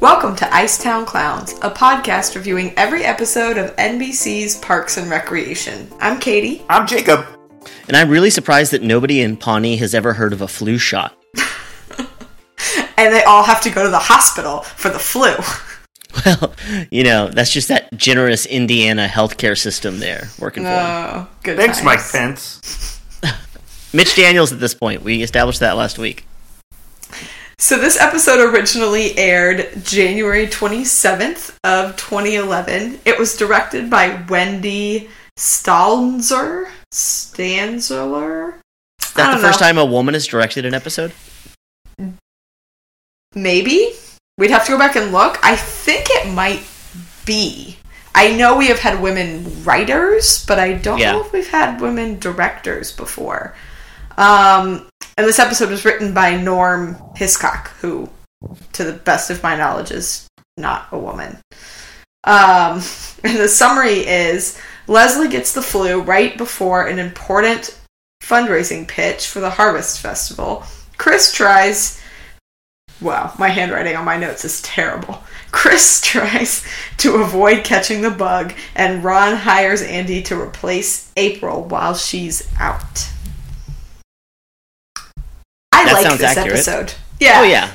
Welcome to Icetown Clowns, a podcast reviewing every episode of NBC's Parks and Recreation. I'm Katie. I'm Jacob. And I'm really surprised that nobody in Pawnee has ever heard of a flu shot. And they all have to go to the hospital for the flu. Well, you know, that's just that generous Indiana healthcare system there working for them. Oh, good. Thanks, times. Mike Pence. Mitch Daniels at this point. We established that last week. So this episode originally aired January 27th of 2011. It was directed by Wendy Stalzer. Stanzler? Is that the don't first time a woman has directed an episode? Maybe. We'd have to go back and look. I think it might be. I know we have had women writers, but I don't Yeah. know if we've had women directors before. Um, and this episode was written by Norm Hiscock, who, to the best of my knowledge, is not a woman. Um, and the summary is Leslie gets the flu right before an important fundraising pitch for the Harvest Festival. Chris tries Wow, my handwriting on my notes is terrible. Chris tries to avoid catching the bug, and Ron hires Andy to replace April while she's out. I That like this accurate. episode. Yeah. Oh, yeah.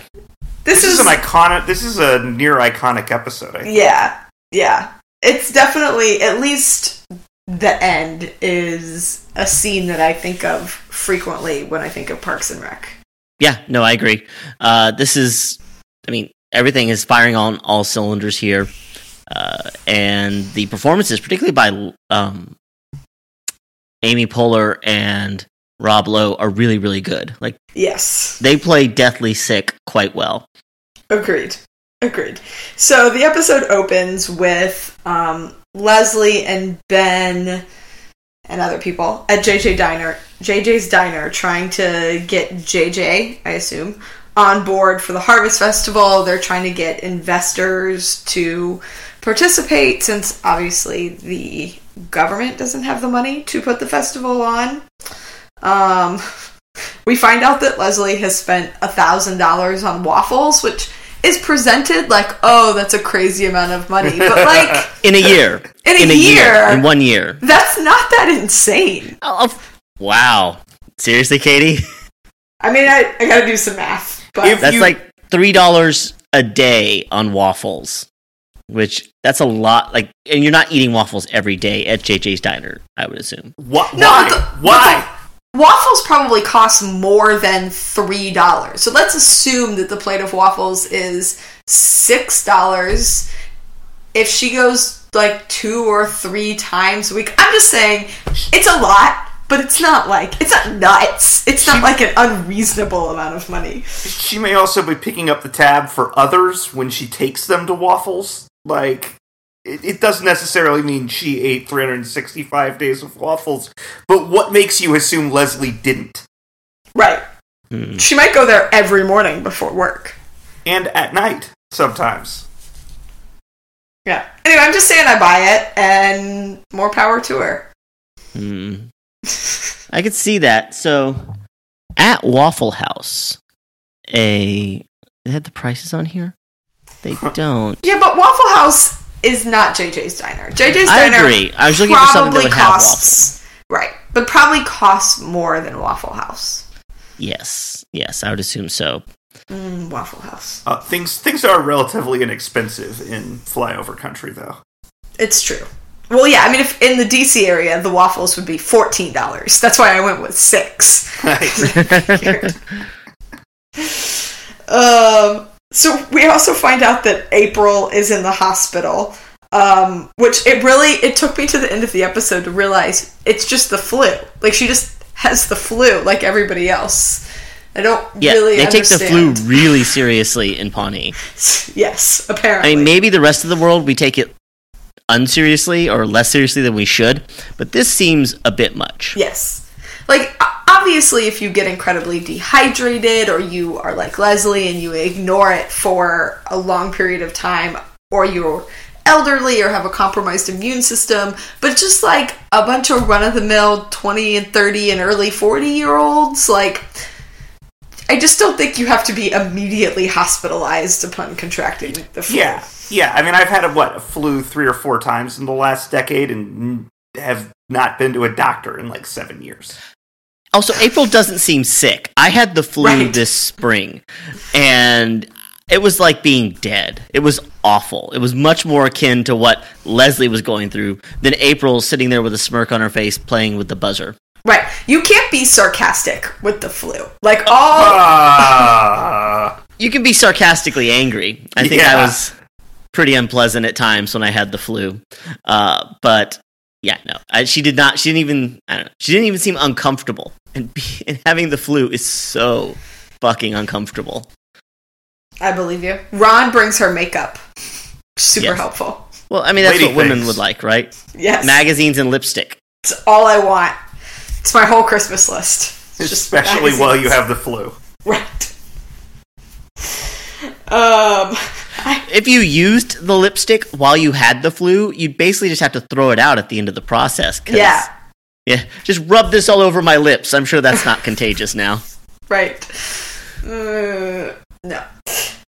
This, This is an iconic. This is a near iconic episode. I think. Yeah. Yeah. It's definitely, at least the end is a scene that I think of frequently when I think of Parks and Rec. Yeah, no, I agree. Uh, this is, I mean, everything is firing on all cylinders here. Uh, and the performances, particularly by um, Amy Poehler and Rob Lowe, are really, really good. Like, Yes. they play Deathly Sick quite well. Agreed. Agreed. So the episode opens with um, Leslie and Ben and other people at JJ Diner, JJ's Diner, trying to get JJ, I assume, on board for the Harvest Festival. They're trying to get investors to participate since obviously the government doesn't have the money to put the festival on. Um, we find out that Leslie has spent a thousand dollars on waffles, which is presented like, oh, that's a crazy amount of money, but like In a year. in a, year, In one year. that's not that insane. Oh, oh, wow. Seriously, Katie? I mean, I, I got to do some math, but If- That's You- like $3 a day on waffles. Which, that's a lot. Like, and you're not eating waffles every day at JJ's Diner, I would assume. What? No, why? the- why? waffles probably cost more than three dollars. So let's assume that the plate of waffles is six dollars. If she goes like two or three times a week, I'm just saying it's a lot, but it's not like it's not nuts. It's not She- like an unreasonable amount of money. She may also be picking up the tab for others when she takes them to waffles. Like, it, it doesn't necessarily mean she ate 365 days of waffles. But what makes you assume Leslie didn't? Right. Hmm. She might go there every morning before work. And at night, sometimes. Yeah. Anyway, I'm just saying I buy it, and more power to her. Hmm. I could see that. So, at Waffle House, a they had the prices on here. They don't. Yeah, but Waffle House is not JJ's Diner. JJ's I Diner agree. I was looking for something that probably would have costs right, but probably costs more than Waffle House. Yes, yes, I would assume so. Mm, Waffle House. Uh, things things are relatively inexpensive in flyover country, though. It's true. Well, yeah. I mean, if in the DC area, the waffles would be fourteen dollars. That's why I went with six. Um, so we also find out that April is in the hospital. Um, which it really it took me to the end of the episode to realize it's just the flu. Like she just has the flu like everybody else. I don't Yeah, really they take the flu really seriously in Pawnee. Yes, apparently. I mean, maybe the rest of the world we take it unseriously or less seriously than we should, but this seems a bit much. Yes. Like, obviously, if you get incredibly dehydrated or you are like Leslie and you ignore it for a long period of time, or you're elderly or have a compromised immune system, but just like a bunch of run of the mill 20 and 30 and early 40 year olds, like I just don't think you have to be immediately hospitalized upon contracting the flu. Yeah, yeah. I mean, I've had a what a flu three or four times in the last decade, and have not been to a doctor in like seven years. Also, April doesn't seem sick. I had the flu Right. this spring, and it was like being dead. It was awful. It was much more akin to what Leslie was going through than April sitting there with a smirk on her face playing with the buzzer. Right. You can't be sarcastic with the flu. Like all Ah, You can be sarcastically angry. I think I was pretty unpleasant at times when I had the flu. Uh, but yeah, no, I, she did not. She didn't even. I don't know. She didn't even seem uncomfortable. And, be, and having the flu is so fucking uncomfortable. I believe you. Ron brings her makeup. Super Yes. helpful. Well, I mean that's Lady what women would like, right? Yes. Magazines and lipstick. It's all I want. It's my whole Christmas list. It's just especially while you have the flu. Right. Um I, If you used the lipstick while you had the flu, you'd basically just have to throw it out at the end of the process. 'cause- yeah, Yeah. Just rub this all over my lips. I'm sure that's not contagious now. right. Uh, no.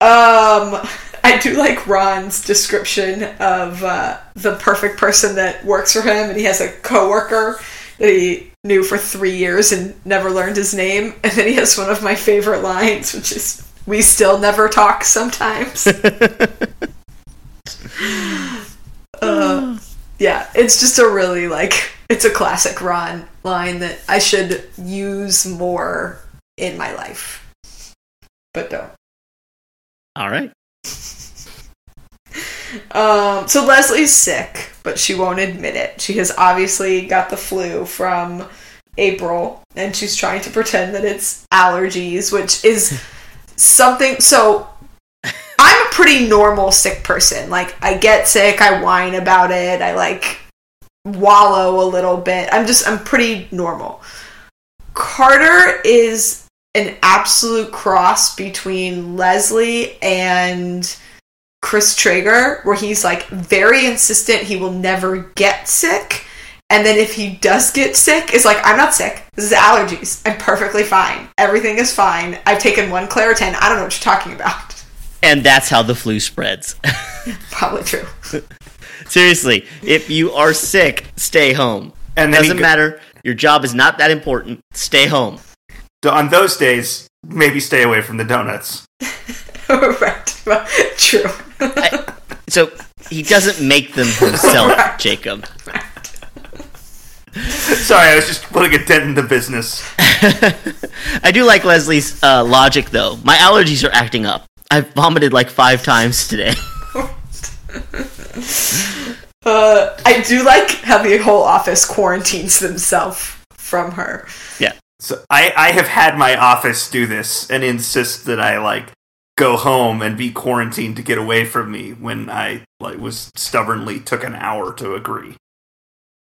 Um I do like Ron's description of uh, the perfect person that works for him, and he has a coworker that he knew for three years and never learned his name. And then he has one of my favorite lines, which is, "We still never talk sometimes." uh, yeah, it's just a really like it's a classic Ron line that I should use more in my life, but don't. All right. Um, so Leslie's sick, but she won't admit it. She has obviously got the flu from April, and she's trying to pretend that it's allergies, which is something. So I'm a pretty normal sick person. Like, I get sick, I whine about it, I like wallow a little bit. I'm just, I'm pretty normal. Carter is an absolute cross between Leslie and Chris Traeger, where he's like very insistent he will never get sick. And then if he does get sick, is like, I'm not sick. This is allergies. I'm perfectly fine. Everything is fine. I've taken one Claritin. I don't know what you're talking about. And that's how the flu spreads. Probably true. Seriously, if you are sick, stay home. And then Doesn't go- matter. Your job is not that important. Stay home. on those days, maybe stay away from the donuts. right. Well, true. So he doesn't make them himself, Right. Jacob. Sorry, I was just putting a dent in the business. I do like Leslie's uh, logic, though. My allergies are acting up. I've vomited like five times today. uh, I do like how the whole office quarantines themselves from her. yeah. So I, I have had my office do this and insist that I like go home and be quarantined to get away from me when I like was stubbornly took an hour to agree.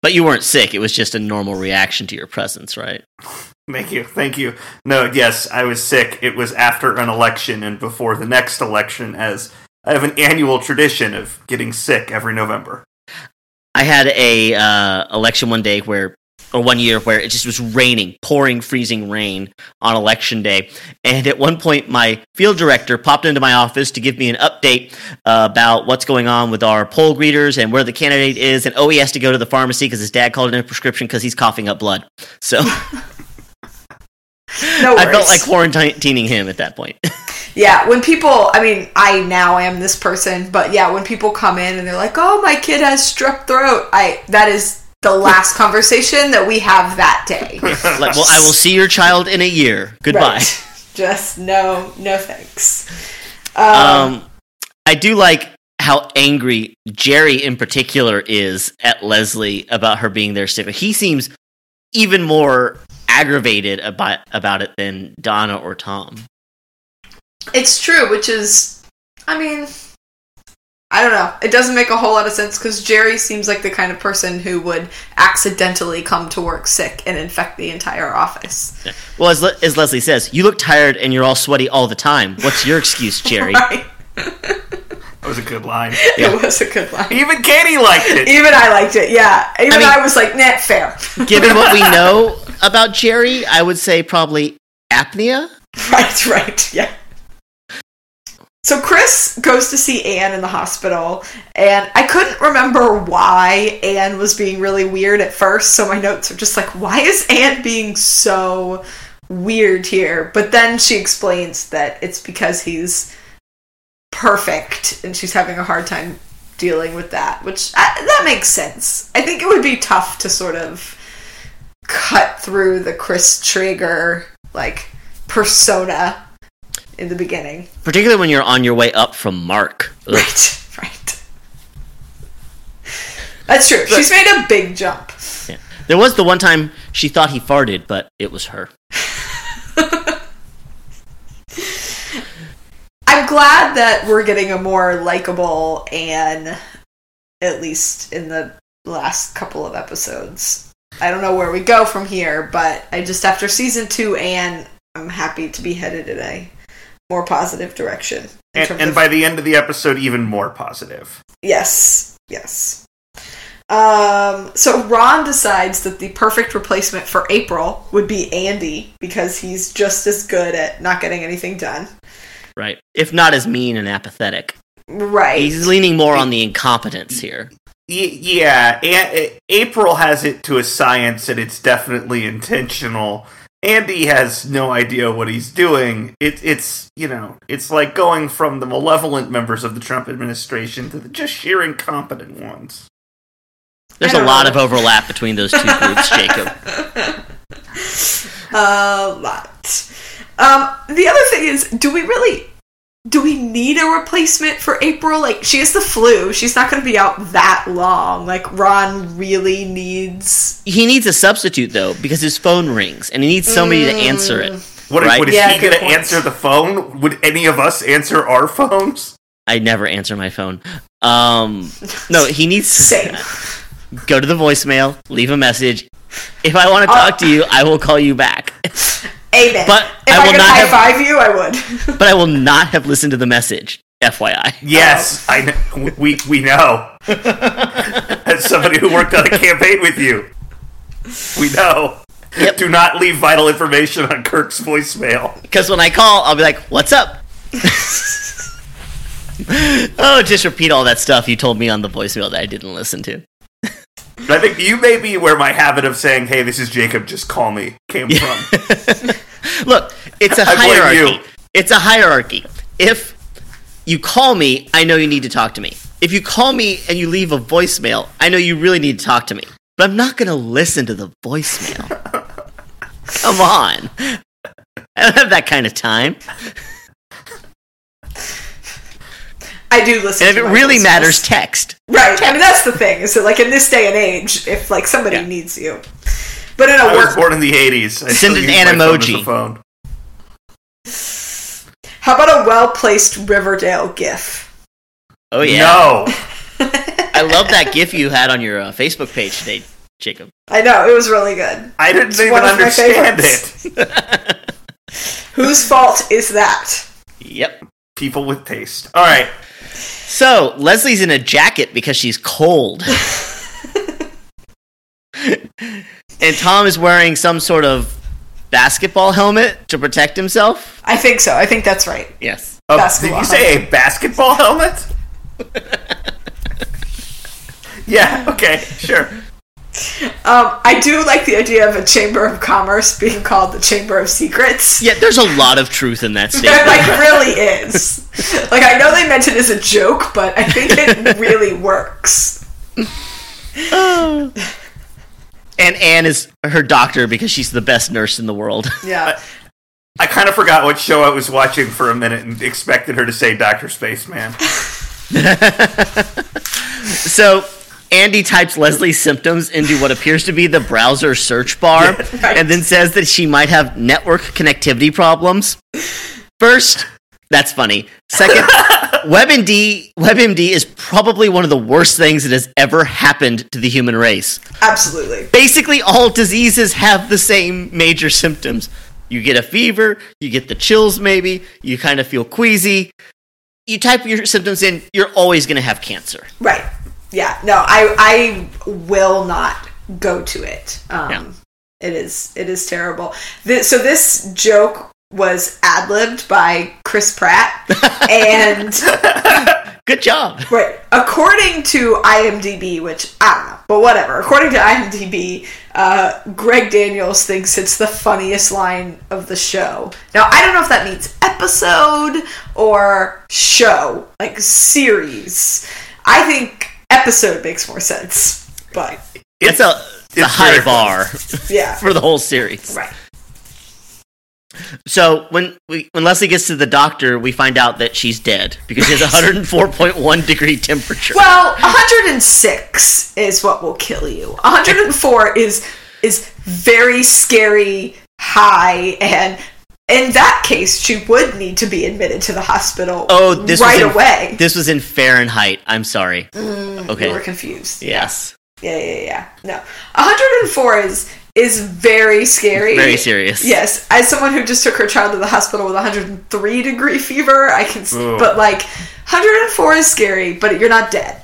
But you weren't sick. It was just a normal reaction to your presence, right? Thank you, thank you. No, yes, I was sick. It was after an election and before the next election, as I have an annual tradition of getting sick every November. I had a uh, election one day where, or one year where it just was raining, pouring, freezing rain on election day. And at one point, my field director popped into my office to give me an update uh, about what's going on with our poll greeters and where the candidate is. And oh, he has to go to the pharmacy because his dad called in a prescription because he's coughing up blood. So No worries. I felt like quarantining him at that point. Yeah, when people, I mean, I now am this person, but yeah, when people come in and they're like, "Oh, my kid has strep throat," I that is the last conversation that we have that day. like, well, I will see your child in a year. Goodbye. Right. Just no, no thanks. Um, Um, I do like how angry Jerry in particular is at Leslie about her being there sick. He seems even more aggravated about about it than Donna or Tom. it's true, which is, I mean, I don't know. It doesn't make a whole lot of sense because Jerry seems like the kind of person who would accidentally come to work sick and infect the entire office. Well, as, Le- as Leslie says, you look tired and you're all sweaty all the time. What's your excuse, Jerry? Right. That was a good line. It was a good line. Even Katie liked it. Even I liked it. Yeah. Even I, mean- was like, nah, fair. Given what we know about Jerry, I would say probably apnea. Right, right, yeah. So Chris goes to see Anne in the hospital, and I couldn't remember why Anne was being really weird at first, so my notes are just like, why is Anne being so weird here? But then she explains that it's because he's perfect, and she's having a hard time dealing with that, which I, that makes sense. I think it would be tough to sort of cut through the Chris Traeger like persona in the beginning. Particularly when you're on your way up from Mark. Ugh. Right, right. That's true. She's made a big jump. Yeah. There was the one time she thought he farted, but it was her. I'm glad that we're getting a more likable Anne, at least in the last couple of episodes. I don't know where we go from here, but I just after season two, Anne, I'm happy to be headed in a more positive direction. And, and of- by the end of the episode, even more positive. Yes, yes. Um, so Ron decides that the perfect replacement for April would be Andy because he's just as good at not getting anything done. Right. If not as mean and apathetic. Right. He's leaning more on the incompetence here. Yeah, A- April has it to a science, and it's definitely intentional. Andy has no idea what he's doing. It, it's you know, it's like going from the malevolent members of the Trump administration to the just sheer incompetent ones. There's a lot know. of overlap between those two groups, Jacob. a lot. Um, the other thing is, do we really do we need a replacement for April? Like she has the flu. She's not going to be out that long. Like Ron really needs He needs a substitute though, because his phone rings and he needs somebody to answer it. What, Right. what is Yeah, he going to answer the phone? Would any of us answer our phones? I never answer my phone. Um, no, he needs Same. to go to the voicemail, leave a message. If I want to Uh, talk to you, I will call you back. Amen. But if I I, will could not high have- five you, I would. But I will not have listened to the message. FYI. Yes, oh. I know. We we know. As somebody who worked on a campaign with you, we know. Yep. Do not leave vital information on Kirk's voicemail. Because when I call, I'll be like, "What's up?" oh, just repeat all that stuff you told me on the voicemail that I didn't listen to. I think you may be where my habit of saying, "Hey, this is Jacob. Just call me," came from. Look, it's a I blame hierarchy. It's a hierarchy. If you call me, I know you need to talk to me. If you call me and you leave a voicemail, I know you really need to talk to me. But I'm not going to listen to the voicemail. Come on. I don't have that kind of time. I do listen. And if to it my really voicemails. matters, text. right? I mean, that's the thing. Is that like in this day and age, if like somebody Yeah. needs you, but in a I was born in the '80s. Send still an use my phone emoji. phone. how about a well placed Riverdale GIF? Oh, yeah. No, I love that GIF you had on your uh, Facebook page today, Jacob. I know it was really good. I didn't It's even one of my understand it. Whose fault is that? Yep. People with taste. All right. So Leslie's in a jacket because she's cold. and Tom is wearing some sort of basketball helmet to protect himself. I think so. I think that's right. Yes. Uh, did you say a basketball helmet? yeah. Okay. Sure. Um, I do like the idea of a chamber of commerce being called the Chamber of Secrets. Yeah, there's a lot of truth in that There statement. like really is. Like I know they meant it as a joke, but I think it really works. And Anne is her doctor because she's the best nurse in the world. Yeah. I kind of forgot what show I was watching for a minute and expected her to say Doctor Spaceman. So Andy types Leslie's symptoms into what appears to be the browser search bar right. and then says that she might have network connectivity problems. First, that's funny. Second, WebMD WebMD is probably one of the worst things that has ever happened to the human race. Absolutely. Basically, all diseases have the same major symptoms. You get a fever, you get the chills maybe, you kind of feel queasy. you type your symptoms in, you're always going to have cancer. Right. Yeah. No, I I will not go to it. Um Yeah. it is it is terrible. This, so this joke was ad libbed by Chris Pratt and Good job. Right. According to IMDb, which I don't know, but whatever. According to IMDb, uh, Greg Daniels thinks it's the funniest line of the show. Now, I don't know if that means episode or show, like series. I think episode makes more sense, but It's a, it's a high bar yeah. for the whole series. Right. So when we when Leslie gets to the doctor, we find out that she's dead because she has 104.1 degree temperature. Well, 106 is what will kill you. 104 is is very scary high and in that case she would need to be admitted to the hospital oh, this right in, away. This was in Fahrenheit. I'm sorry. Mm, you okay. were confused. Yes. Yeah, yeah, yeah. No. 104 is is very scary. Very serious. Yes, as someone who just took her child to the hospital with 103 degree fever, I can. Ugh. But like, 104 is scary, but you're not dead.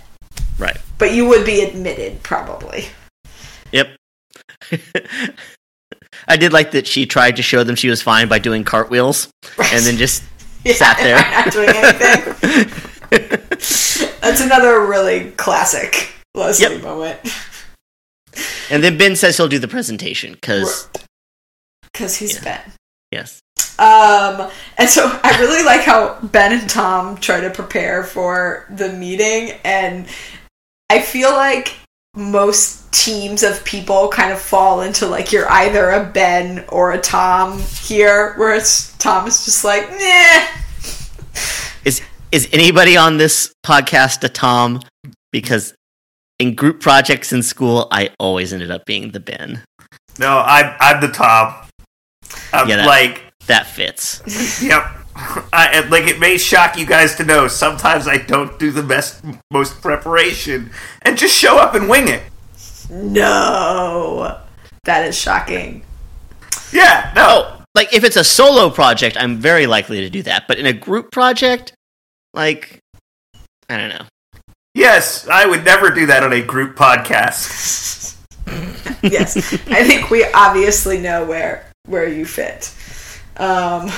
Right. But you would be admitted probably. Yep. I did like that she tried to show them she was fine by doing cartwheels and then just Yeah, Sat there. not doing anything. That's another really classic Leslie Yep. moment. And then Ben says he'll do the presentation because Because he's Yeah. Ben. yes. Um, and so I really like how Ben and Tom try to prepare for the meeting, and I feel like most teams of people kind of fall into like you're either a Ben or a Tom here, whereas Tom is just like, nah. Is is anybody on this podcast a Tom? Because in group projects in school, I always ended up being the Ben. No, I'm I'm the top. I'm Yeah, that- like, That fits. yep. I, and, like it may shock you guys to know. Sometimes I don't do the best, most preparation, and just show up and wing it. No. That is shocking. Yeah, no. Oh, like if it's a solo project, I'm very likely to do that. But in a group project, like I don't know. Yes, I would never do that on a group podcast. yes, I think we obviously know where where you fit. Um,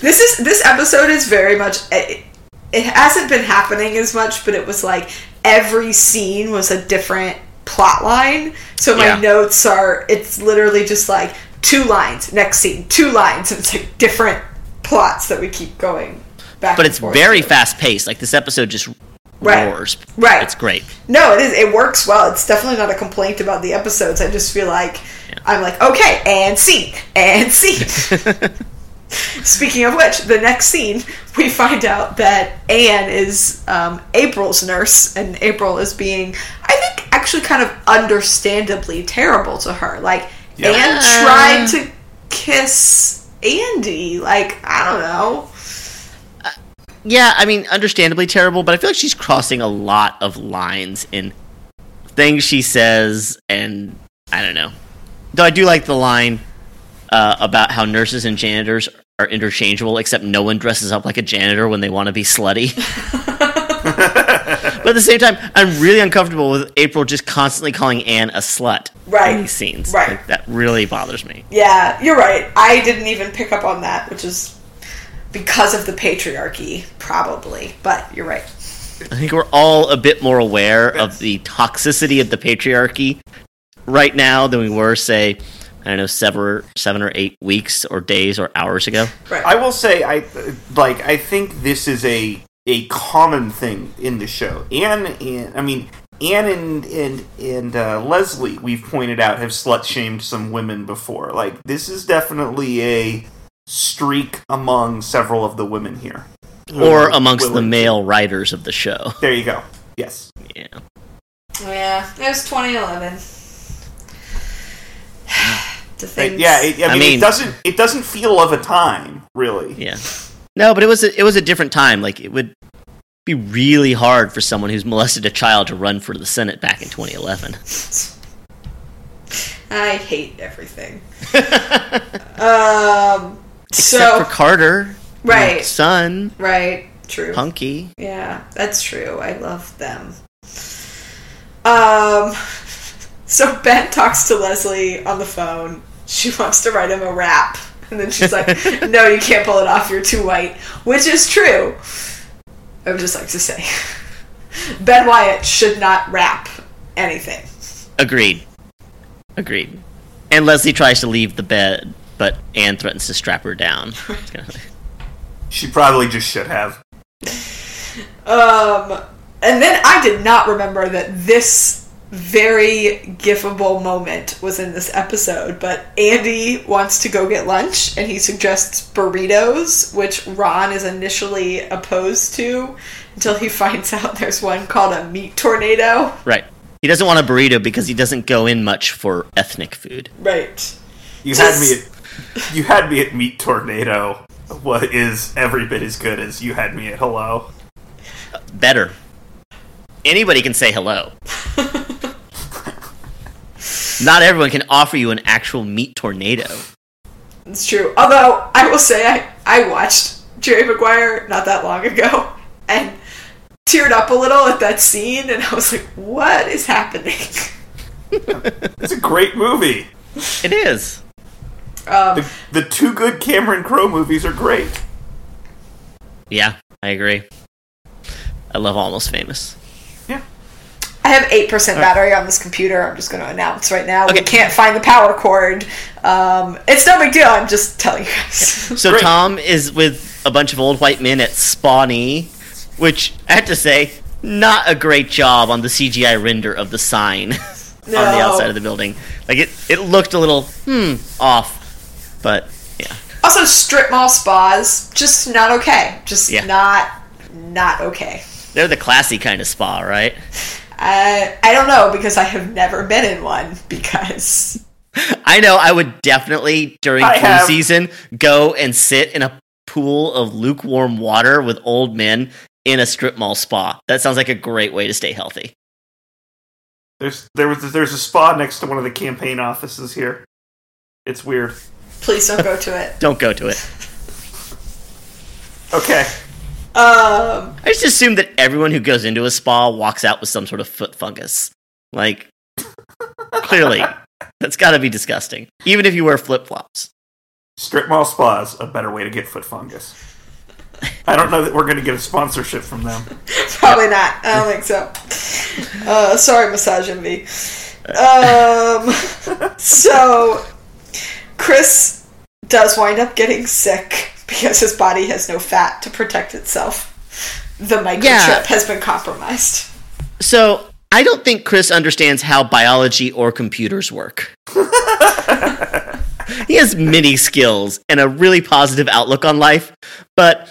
this is this episode is very much. It, it hasn't been happening as much, but it was like every scene was a different plot line. So my Yeah. notes are. It's literally just like two lines, next scene, two lines, and it's like different plots that we keep going back. But and it's forth very through. fast paced. Like this episode just Right. roars. Right. It's great. No, it is. It works well. It's definitely not a complaint about the episodes. I just feel like I'm like, okay, and scene, and scene. Speaking of which, the next scene, we find out that Anne is um, April's nurse, and April is being, I think, actually kind of understandably terrible to her. Like, Yeah. Anne tried to kiss Andy. Like, I don't know. Yeah, I mean, understandably terrible, but I feel like she's crossing a lot of lines in things she says, and I don't know. Though I do like the line uh, about how nurses and janitors are interchangeable, except no one dresses up like a janitor when they want to be slutty. but at the same time, I'm really uncomfortable with April just constantly calling Anne a slut Right. in these scenes. Right. Like, that really bothers me. Yeah, you're right. I didn't even pick up on that, which is because of the patriarchy, probably. But you're right. I think we're all a bit more aware of the toxicity of the patriarchy right now than we were, say, I don't know, seven or, seven or eight weeks or days or hours ago. Right. I will say, I like. I think this is a a common thing in the show. Anne, and I mean, Anne and and and uh, Leslie, we've pointed out, have slut shamed some women before. Like this is definitely a streak among several of the women here, Or amongst the willing to- male writers of the show. There you go. Yes. Yeah. yeah, it was 2011. the Like, things. yeah. It, I, I mean, mean- it doesn't. It doesn't feel of a time, really. Yeah. No, but it was a, it was a different time. Like it would be really hard for someone who's molested a child to run for the Senate back in 2011. I hate everything. Um. Except So for Carter. Right. Son, Right. True. Punky. Yeah, that's true. I love them. Um, so Ben talks to Leslie on the phone. She wants to write him a rap. And then she's like, no, you can't pull it off. You're too white. Which is true. I would just like to say. Ben Wyatt should not rap anything. Agreed. Agreed. And Leslie tries to leave the bed, but Anne threatens to strap her down. It's kinda like- She probably just should have. Um, and then I did not remember that this very gifable moment was in this episode, but Andy wants to go get lunch and he suggests burritos, which Ron is initially opposed to until he finds out there's one called a meat tornado. right. He doesn't want a burrito because he doesn't go in much for ethnic food. Right. You Just- had me at you had me at Meat Tornado. What is every bit as good as you had me at Hello? Better. Anybody can say hello. Not everyone can offer you an actual meat tornado. It's true. Although I will say I, I watched Jerry Maguire not that long ago and teared up a little at that scene and I was like, what is happening? It's a great movie. It is. Um, The, the two good Cameron Crowe movies are great. Yeah, I agree. I love Almost Famous. Yeah. I have 8% battery on this computer. I'm just going to announce right now. We can't find the power cord. Um, it's no big deal. I'm just telling you guys. So Great. Tom is with a bunch of old white men at Spawny, which I have to say, not a great job on the CGI render of the sign on the outside of the building. Like it, it looked a little hmm off, but yeah. also, strip mall spas, just not okay. Just Yeah. not, not okay. They're the classy kind of spa, right? Uh, I don't know because I have never been in one because I know I would definitely during I flu have- season go and sit in a pool of lukewarm water with old men in a strip mall spa. That sounds like a great way to stay healthy. There's there was there's a spa next to one of the campaign offices here. It's weird. Please don't go to it. Don't go to it. Okay. Um, I just assume that everyone who goes into a spa walks out with some sort of foot fungus. Like, clearly, that's got to be disgusting. Even if you wear flip flops. Strip mall spas a better way to get foot fungus. I don't know that we're going to get a sponsorship from them. probably not. I don't think so. Uh, sorry, massage envy. Um, so Chris does wind up getting sick because his body has no fat to protect itself. The microchip Yeah. has been compromised. So, I don't think Chris understands how biology or computers work. he has many skills and a really positive outlook on life, but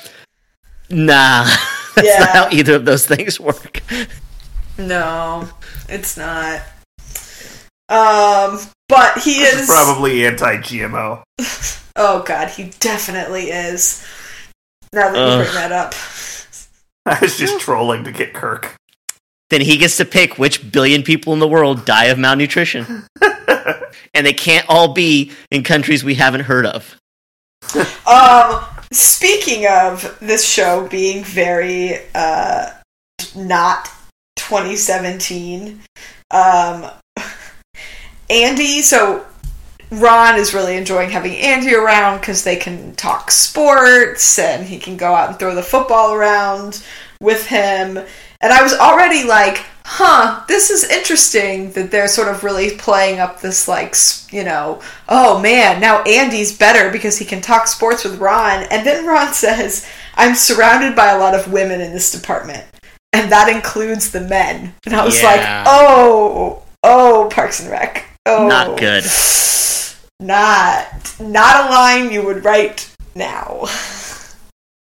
nah, that's Yeah. not how either of those things work. No, it's not. Um, but he This is. is probably anti-GMO. oh God, he definitely is. Now that you bring that up. I was just trolling to get Kirk. Then he gets to pick which billion people in the world die of malnutrition. and they can't all be in countries we haven't heard of. Um, speaking of this show being very uh not 2017, um, Andy. So Ron is really enjoying having Andy around because they can talk sports and he can go out and throw the football around with him. And I was already like, huh, this is interesting that they're sort of really playing up this, like, you know, oh man, now Andy's better because he can talk sports with Ron. And then Ron says, I'm surrounded by a lot of women in this department. And that includes the men. And I was like, oh, oh, Parks and Rec. Oh, Not good. Not, not a line you would write now.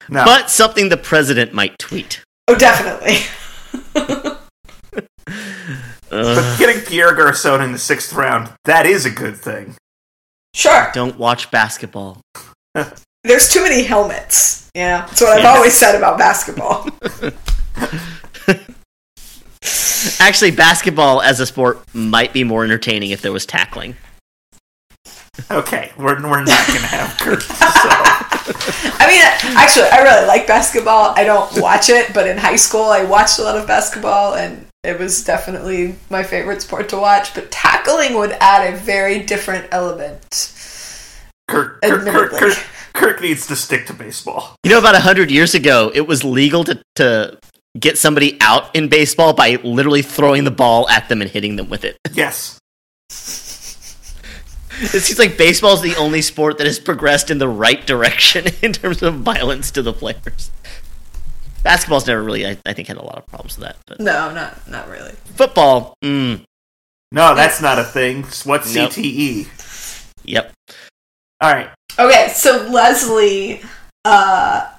No. But something the president might tweet. Oh, definitely. But getting Pierre Garcon in the sixth round, that is a good thing. Sure. don't watch basketball. There's too many helmets. Yeah, that's what I've always said about basketball. Actually, basketball as a sport might be more entertaining if there was tackling. Okay, we're, we're not going to have Kurt. So. I mean, actually, I really like basketball. I don't watch it, but in high school, I watched a lot of basketball, and it was definitely my favorite sport to watch. But tackling would add a very different element. Kirk, Kirk, Kirk, Admittedly. Kirk, Kirk needs to stick to baseball. You know, about a hundred years ago, it was legal to to get somebody out in baseball by literally throwing the ball at them and hitting them with it. Yes. It seems like baseball is the only sport that has progressed in the right direction in terms of violence to the players. Basketball's never really, I, I think, had a lot of problems with that. But No, not not really. football, mm, No, that's not a thing. What's Nope. CTE? yep. All right. Okay, so Leslie, uh,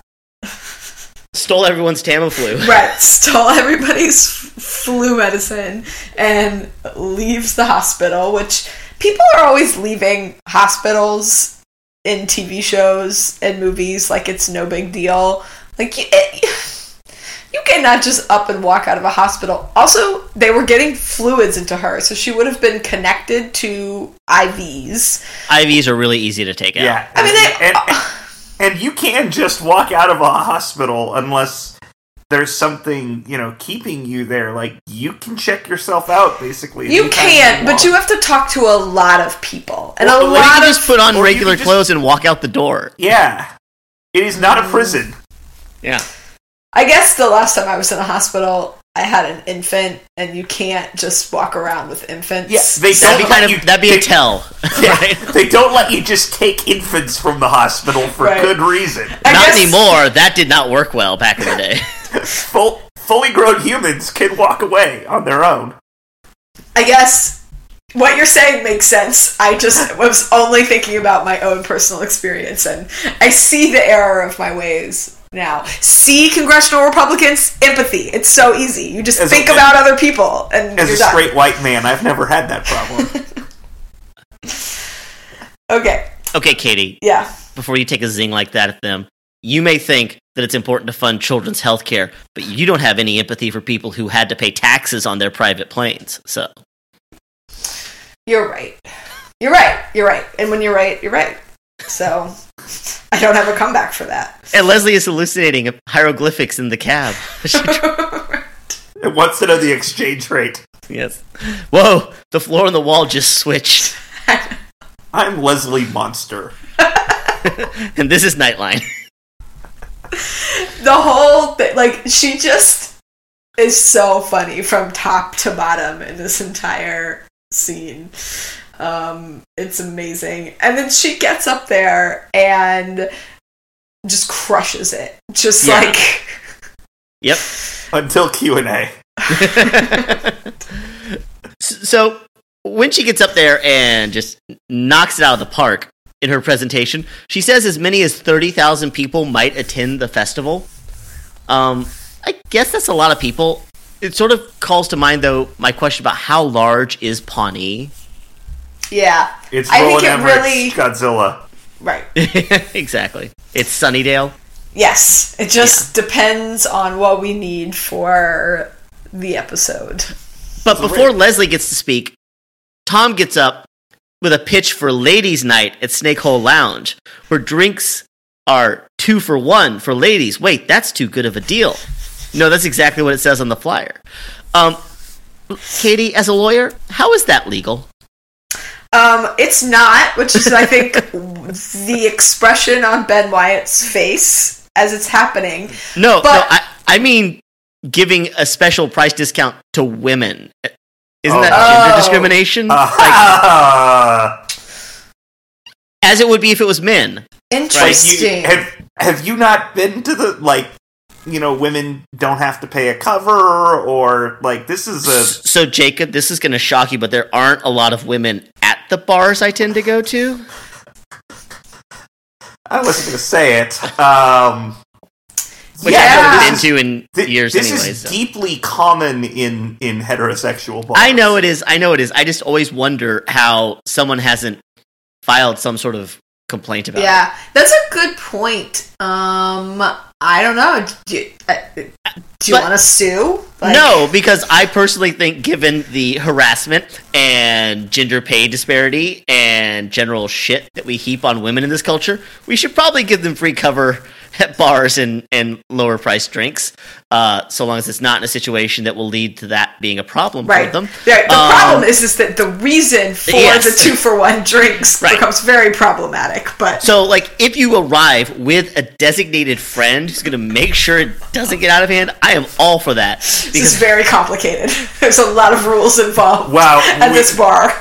Stole everyone's Tamiflu. right, stole everybody's flu medicine and leaves the hospital, which people are always leaving hospitals in TV shows and movies like it's no big deal. Like, you, it, you cannot just up and walk out of a hospital. Also, they were getting fluids into her, so she would have been connected to IVs. IVs are really easy to take out. Yeah. I mean, they, and, and, and you can just walk out of a hospital unless there's something, you know, keeping you there. Like, you can check yourself out, basically. you anytime can, but you have to talk to a lot of people. And Well, a or Or you lot of just put on regular just- clothes and walk out the door. Yeah. It is not a mm. prison. Yeah. I guess the last time I was in a hospital, I had an infant, and you can't just walk around with infants. Yeah, they That'd be kind of you- that'd be they- a tell. Yeah, right? they don't let you just take infants from the hospital for Right. good reason. I Not guess- anymore. That did not work well back in the day. Full, fully grown humans can walk away on their own. I guess what you're saying makes sense. I just was only thinking about my own personal experience, and I see the error of my ways now. See, congressional Republicans, empathy. It's so easy. You just As a- think about other people, and As you're a done. straight white man, I've never had that problem. Okay, Okay, Katie, yeah. before you take a zing like that at them, you may think that it's important to fund children's health care, but you don't have any empathy for people who had to pay taxes on their private planes. So, You're right. You're right. You're right. And when you're right, you're right. So I don't have a comeback for that. and Leslie is hallucinating hieroglyphics in the cab. it wants to know the exchange rate. yes. Whoa! The floor and the wall just switched, I'm Leslie Monster. and this is Nightline. the whole thing, like, she just is so funny from top to bottom in this entire scene. Um, it's amazing. And then she gets up there and just crushes it. Just Yeah. like. Yep. Until Q and A. so when she gets up there and just knocks it out of the park in her presentation, she says as many as 30,000 people might attend the festival. Um, I guess that's a lot of people. It sort of calls to mind, though, my question about how large is Pawnee? Yeah. It's I think it Emmerich's really- Godzilla. Right. exactly. It's Sunnydale. Yes. It just depends on what we need for the episode. But So before Rick- Leslie gets to speak, Tom gets up with a pitch for ladies' night at Snake Hole Lounge, where drinks are two for one for ladies. Wait, that's too good of a deal. No, that's exactly what it says on the flyer. Um, Katie, as a lawyer, how is that legal? Um, it's not, which is, I think, the expression on Ben Wyatt's face as it's happening. No, But- no, I, I mean giving a special price discount to women. Isn't Oh. that Oh. gender discrimination? Ah. As it would be if it was men. Like, you, Interesting. have have you not been to the like you know women don't have to pay a cover or like this is a So, Jacob, this is going to shock you, but there aren't a lot of women at the bars I tend to go to. I wasn't going to say it. Um, Which Yeah. I haven't been is- to in thi- years this anyway. is so. deeply common in in heterosexual bars. I know it is. I know it is. I just always wonder how someone hasn't filed some sort of complaint about it. yeah, that's a good point. Um, I don't know. Do you, uh, do you want to sue? Like- no, because I personally think, given the harassment and gender pay disparity and general shit that we heap on women in this culture, we should probably give them free cover at bars and, and lower priced drinks, uh, so long as it's not in a situation that will lead to that being a problem Right. for them. Right. The Um, problem is, is that the reason for Yes. the two for one drinks Right. becomes very problematic. But So, like, if you arrive with a designated friend who's going to make sure it doesn't get out of hand, I am all for that. this is very complicated. There's a lot of rules involved. Wow, At we- this bar.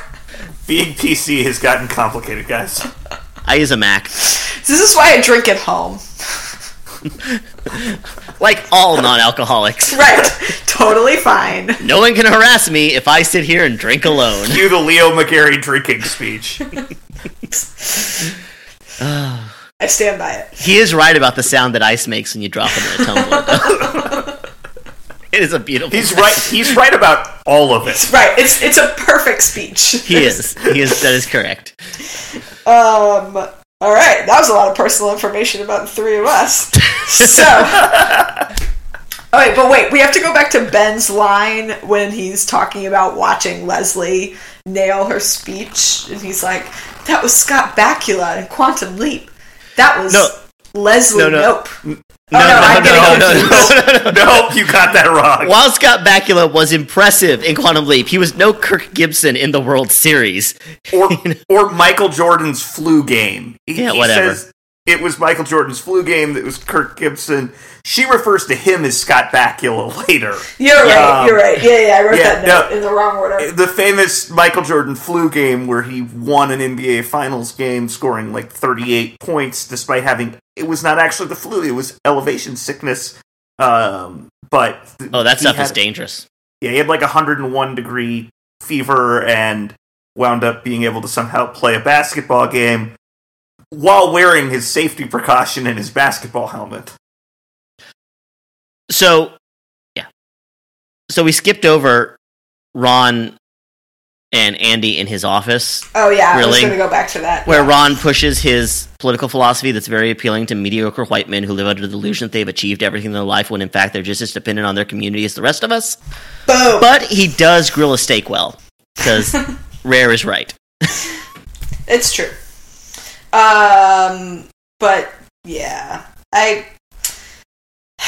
Being PC has gotten complicated, guys. I use a Mac. This is why I drink at home. Like all non alcoholics. Right. totally fine. No one can harass me if I sit here and drink alone. Cue the Leo McGarry drinking speech. I stand by it. He is right about the sound that ice makes when you drop it in a tumbler. it is a beautiful. He's right. He's right about all of it. Right. It's it's a perfect speech. He is. He is. That is correct. Um. All right. That was a lot of personal information about the three of us. So. all right, wait, but wait, we have to go back to Ben's line when he's talking about watching Leslie nail her speech, and he's like, "That was Scott Bakula in Quantum Leap. That was No. Leslie No, no. Nope." No, Oh, no, no, no, no, no, no, no, no. Nope, you got that wrong. While Scott Bakula was impressive in Quantum Leap, he was no Kirk Gibson in the World Series. Or or Michael Jordan's flu game. He, Yeah, he whatever. says it was Michael Jordan's flu game that was Kirk Gibson. She refers to him as Scott Bakula later. You're right. Um, you're right. Yeah, yeah. I wrote yeah, that note no. in the wrong order. The famous Michael Jordan flu game where he won an NBA Finals game scoring like 38 points despite having it was not actually the flu, it was elevation sickness. Um, but Oh, that stuff had- is dangerous. Yeah, he had like 101 degree fever and wound up being able to somehow play a basketball game while wearing his safety precaution and his basketball helmet. So, yeah. So we skipped over Ron and Andy in his office, Oh yeah, I was Really? going to go back to that. where Yeah. Ron pushes his political philosophy that's very appealing to mediocre white men who live under the delusion that they've achieved everything in their life when in fact they're just as dependent on their community as the rest of us. Boom. But he does grill a steak well, because Rare is right. It's true. Um, but yeah, I,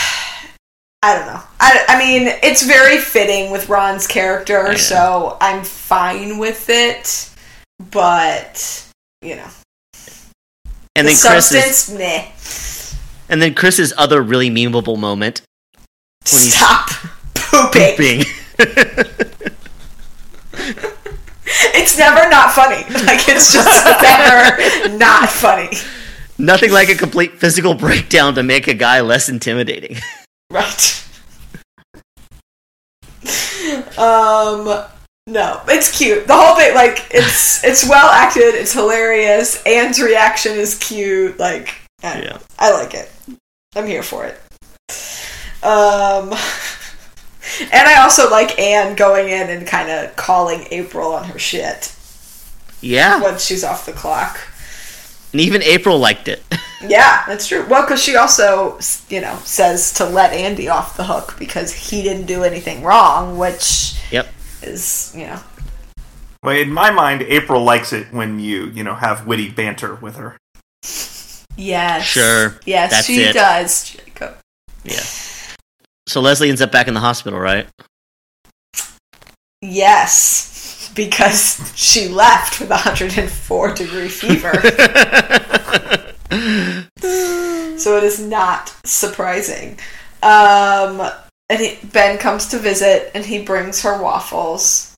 I don't know. I, I mean, it's very fitting with Ron's character, know. so I'm fine with it. But you know, And the then Chris is, substance, meh. and then Chris's other really memeable moment When he's- Stop pooping. being It's never not funny. Like it's just never not funny. nothing like a complete physical breakdown to make a guy less intimidating. Right. um no, it's cute. The whole thing like it's it's well acted, it's hilarious, Anne's reaction is cute, like I, Yeah. I like it. I'm here for it. Um and I also like Anne going in and kind of calling April on her shit Yeah, once she's off the clock. and even April liked it. Yeah, that's true. Well, because she also, you know, says to let Andy off the hook because he didn't do anything wrong, which Yep. is, you know, Well, in my mind, April likes it when you, you know, have witty banter with her. yes, Sure, yes, that's she it. does, Jacob. Yeah. So Leslie ends up back in the hospital, right? Yes, because she left with a 104 degree fever, so it is not surprising. Um, and he, Ben comes to visit, and he brings her waffles.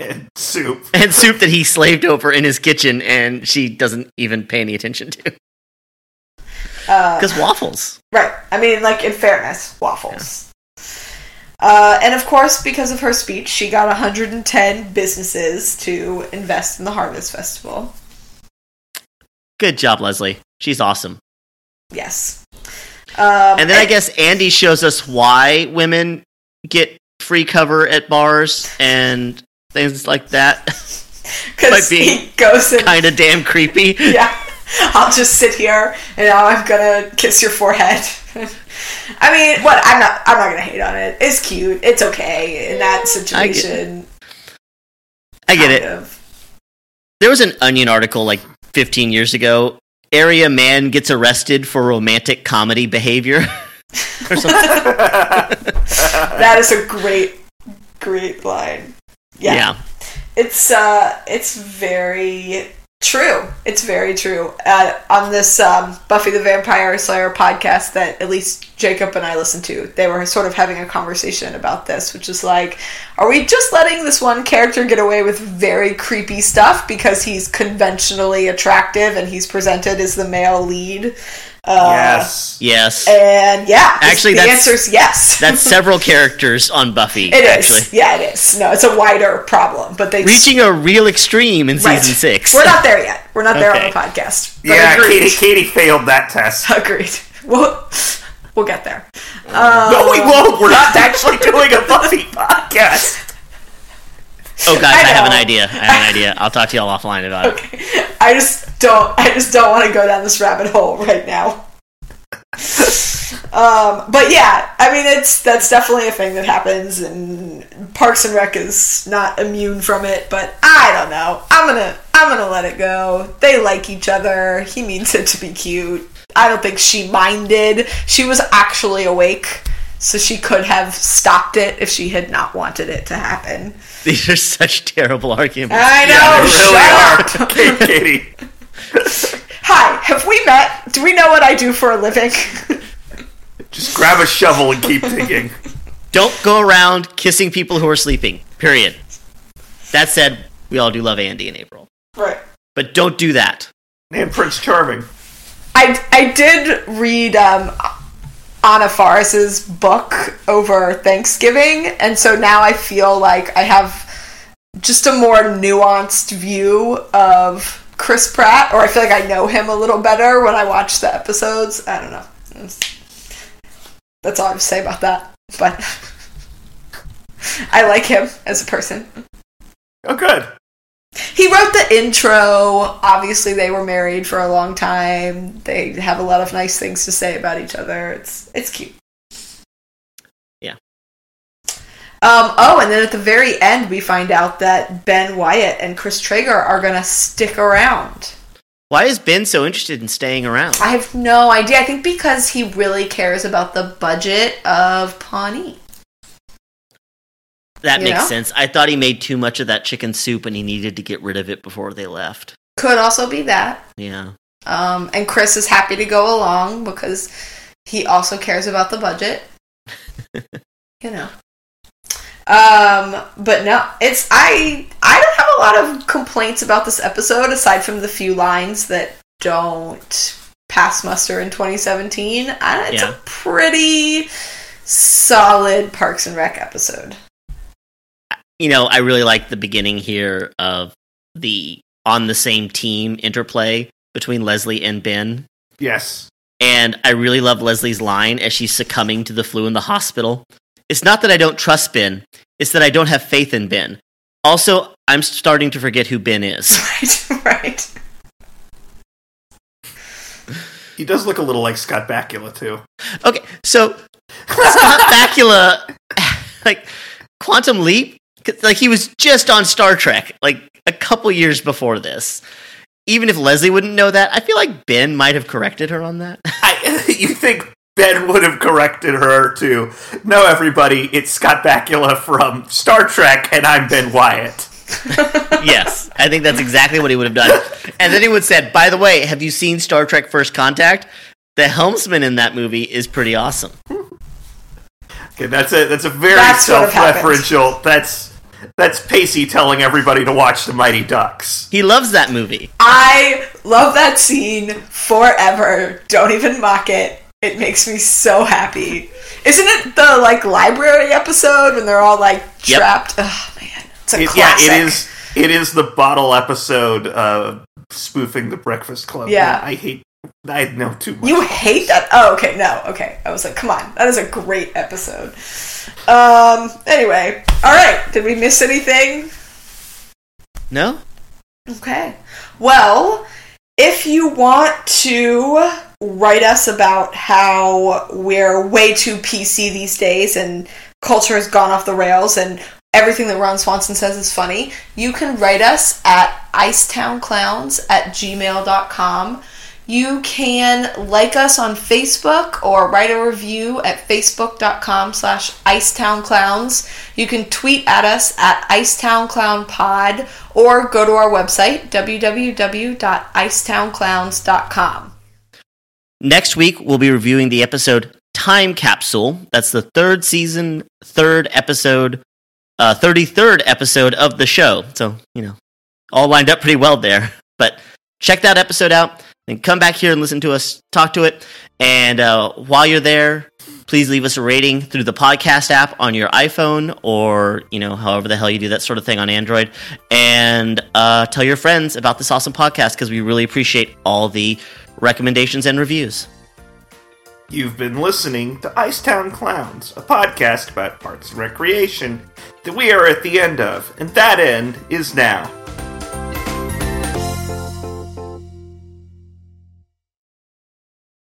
And soup. and soup that he slaved over in his kitchen, and she doesn't even pay any attention to Uh, because waffles. Right. I mean, like in fairness, waffles. Uh, and of course, because of her speech, she got 110 businesses to invest in the Harvest Festival. Good job, Leslie. She's awesome. Yes. Um, And then I guess Andy shows us why women get free cover at bars and things like that. because being he goes and kind of damn creepy. yeah, I'll just sit here and now I'm gonna kiss your forehead. I mean, what? I'm not. I'm not gonna hate on it. It's cute. It's okay in that situation. I get kind it. of. There was an Onion article like 15 years ago. Area man gets arrested for romantic comedy behavior. or something. That is a great, great line. yeah. yeah. it's uh it's very true. It's very true. Uh, on this um, buffy the vampire slayer podcast that at least jacob and i listened to they were sort of having a conversation about this which is like are we just letting this one character get away with very creepy stuff because he's conventionally attractive and he's presented as the male lead uh, yes. Yes. and yeah Actually, the that's- answer is yes That's several characters on Buffy, It is. actually. yeah it is no it's a wider problem but they Reaching a real extreme in Right. season six. We're not there yet. We're not there on the podcast. Yeah, agreed. Katie, Katie failed that test. Agreed. We'll, we'll get there. no, we won't. We're not actually doing a Buffy podcast. Oh, guys, I, I have an idea. I have an idea. I'll talk to y'all offline about it. I just don't. I just don't want to go down this rabbit hole right now. um, but yeah, I mean, it's that's definitely a thing that happens, and Parks and Rec is not immune from it. But I don't know. I'm gonna I'm gonna let it go. They like each other. He means it to be cute. I don't think she minded. She was actually awake, so she could have stopped it if she had not wanted it to happen. These are such terrible arguments. I know. They shut up. really are. Katie. Hi, have we met? Do we know what I do for a living? Just grab a shovel and keep digging. Don't go around kissing people who are sleeping. Period. That said, we all do love Andy and April. right. But don't do that. And Prince Charming. I, I did read um, Anna Faris's book over Thanksgiving, and so now I feel like I have just a more nuanced view of Chris Pratt, or I feel like I know him a little better when I watch the episodes. I don't know. That's all I have to say about that. But I like him as a person. Oh, good. He wrote the intro. Obviously, they were married for a long time. They have a lot of nice things to say about each other. It's it's cute. Yeah. Um, oh, and then at the very end, we find out that Ben Wyatt and Chris Traeger are going to stick around. Why is Ben so interested in staying around? I have no idea. I think because he really cares about the budget of Pawnee. That You makes know? sense. I thought he made too much of that chicken soup and he needed to get rid of it before they left. Could also be that. Yeah. Um, and Chris is happy to go along because he also cares about the budget. you know. Um, but no, it's I I don't have a lot of complaints about this episode aside from the few lines that don't pass muster in 2017. I, it's Yeah. a pretty solid Parks and Rec episode. You know, I really like the beginning here of the on the same team interplay between Leslie and Ben. Yes. And I really love Leslie's line as she's succumbing to the flu in the hospital. It's not that I don't trust Ben, it's that I don't have faith in Ben. Also, I'm starting to forget who Ben is. Right, right. He does look a little like Scott Bakula, too. Okay, so Scott Bakula, like Quantum Leap, 'cause, like he was just on Star Trek, like a couple years before this. Even if Leslie wouldn't know that, I feel like Ben might have corrected her on that. I, you think Ben would have corrected her to, no, everybody, it's Scott Bakula from Star Trek, and I'm Ben Wyatt. yes, I think that's exactly what he would have done. And then he would have said, "By the way, have you seen Star Trek: First Contact? The helmsman in that movie is pretty awesome." Okay, that's a that's a very That's self-referential. That's that's Pacey telling everybody to watch the Mighty Ducks. He loves that movie. I love that scene forever. Don't even mock it. It makes me so happy. Isn't it the like library episode when they're all like Yep. trapped? Oh man, it's a It- yeah, it is. It is the bottle episode uh, spoofing the Breakfast Club. Yeah. I hate. I know too much. You hate that? Oh, okay, no, okay. I was like, come on, that is a great episode. Um. Anyway, all right. Did we miss anything? No, Okay. Well, if you want to write us about how we're way too PC these days and culture has gone off the rails and everything that Ron Swanson says is funny, you can write us at icetownclowns at gmail.com. You can like us on Facebook or write a review at facebook.com slash icetownclowns. You can tweet at us at icetownclownpod or go to our website, www.icetownclowns.com. Next week, we'll be reviewing the episode Time Capsule. That's the third season, third episode, uh, 33rd episode of the show. So, you know, all lined up pretty well there. But check that episode out and come back here and listen to us talk to it. And uh, while you're there, please leave us a rating through the podcast app on your iPhone or, you know, however the hell you do that sort of thing on Android. And uh, tell your friends about this awesome podcast because we really appreciate all the recommendations and reviews. You've been listening to Icetown Clowns, a podcast about arts and recreation that we are at the end of, and that end is now.